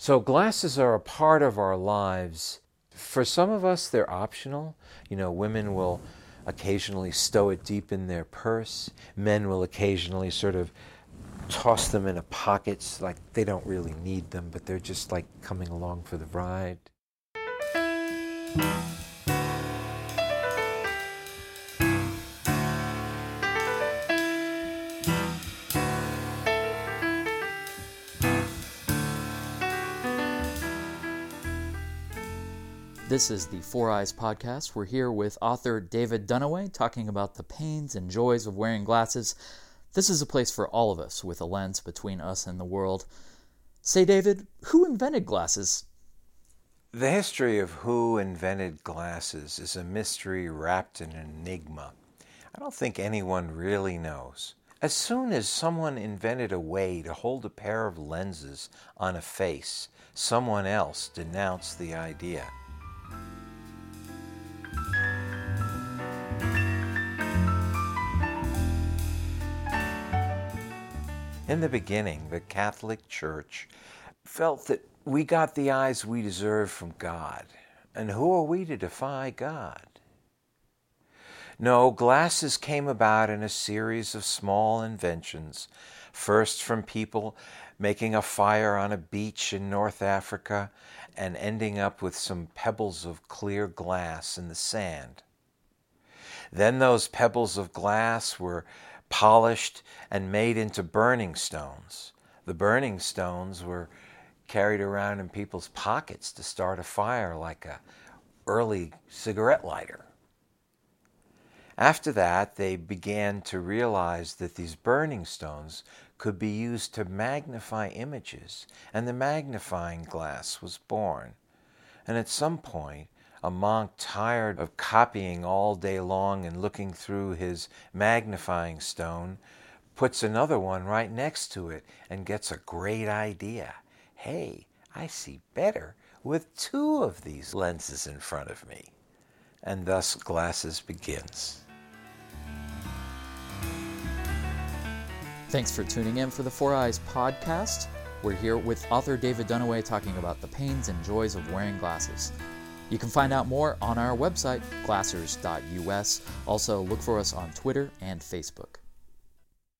So, glasses are a part of our lives. For some of us, they're optional. You know, women will occasionally stow it deep in their purse, men will occasionally sort of toss them in a pockets like they don't really need them, but they're just like coming along for the ride. This is the Four Eyes Podcast. We're here with author David Dunaway talking about the pains and joys of wearing glasses. This is a place for all of us with a lens between us and the world. Say, David, who invented glasses? The history of who invented glasses is a mystery wrapped in enigma. I don't think anyone really knows. As soon as someone invented a way to hold a pair of lenses on a face, someone else denounced the idea. In the beginning, the Catholic Church felt that we got the eyes we deserve from God. And who are we to defy God? No, glasses came about in a series of small inventions, first from people making a fire on a beach in North Africa and ending up with some pebbles of clear glass in the sand. Then those pebbles of glass were polished, and made into burning stones. The burning stones were carried around in people's pockets to start a fire like a early cigarette lighter. After that, they began to realize that these burning stones could be used to magnify images, and the magnifying glass was born. And at some point, a monk tired of copying all day long and looking through his magnifying stone puts another one right next to it and gets a great idea. Hey, I see better with two of these lenses in front of me. And thus glasses begins. Thanks for tuning in for the Four Eyes podcast. We're here with author David Dunaway talking about the pains and joys of wearing glasses. You can find out more on our website, glassers.us. Also, look for us on Twitter and Facebook.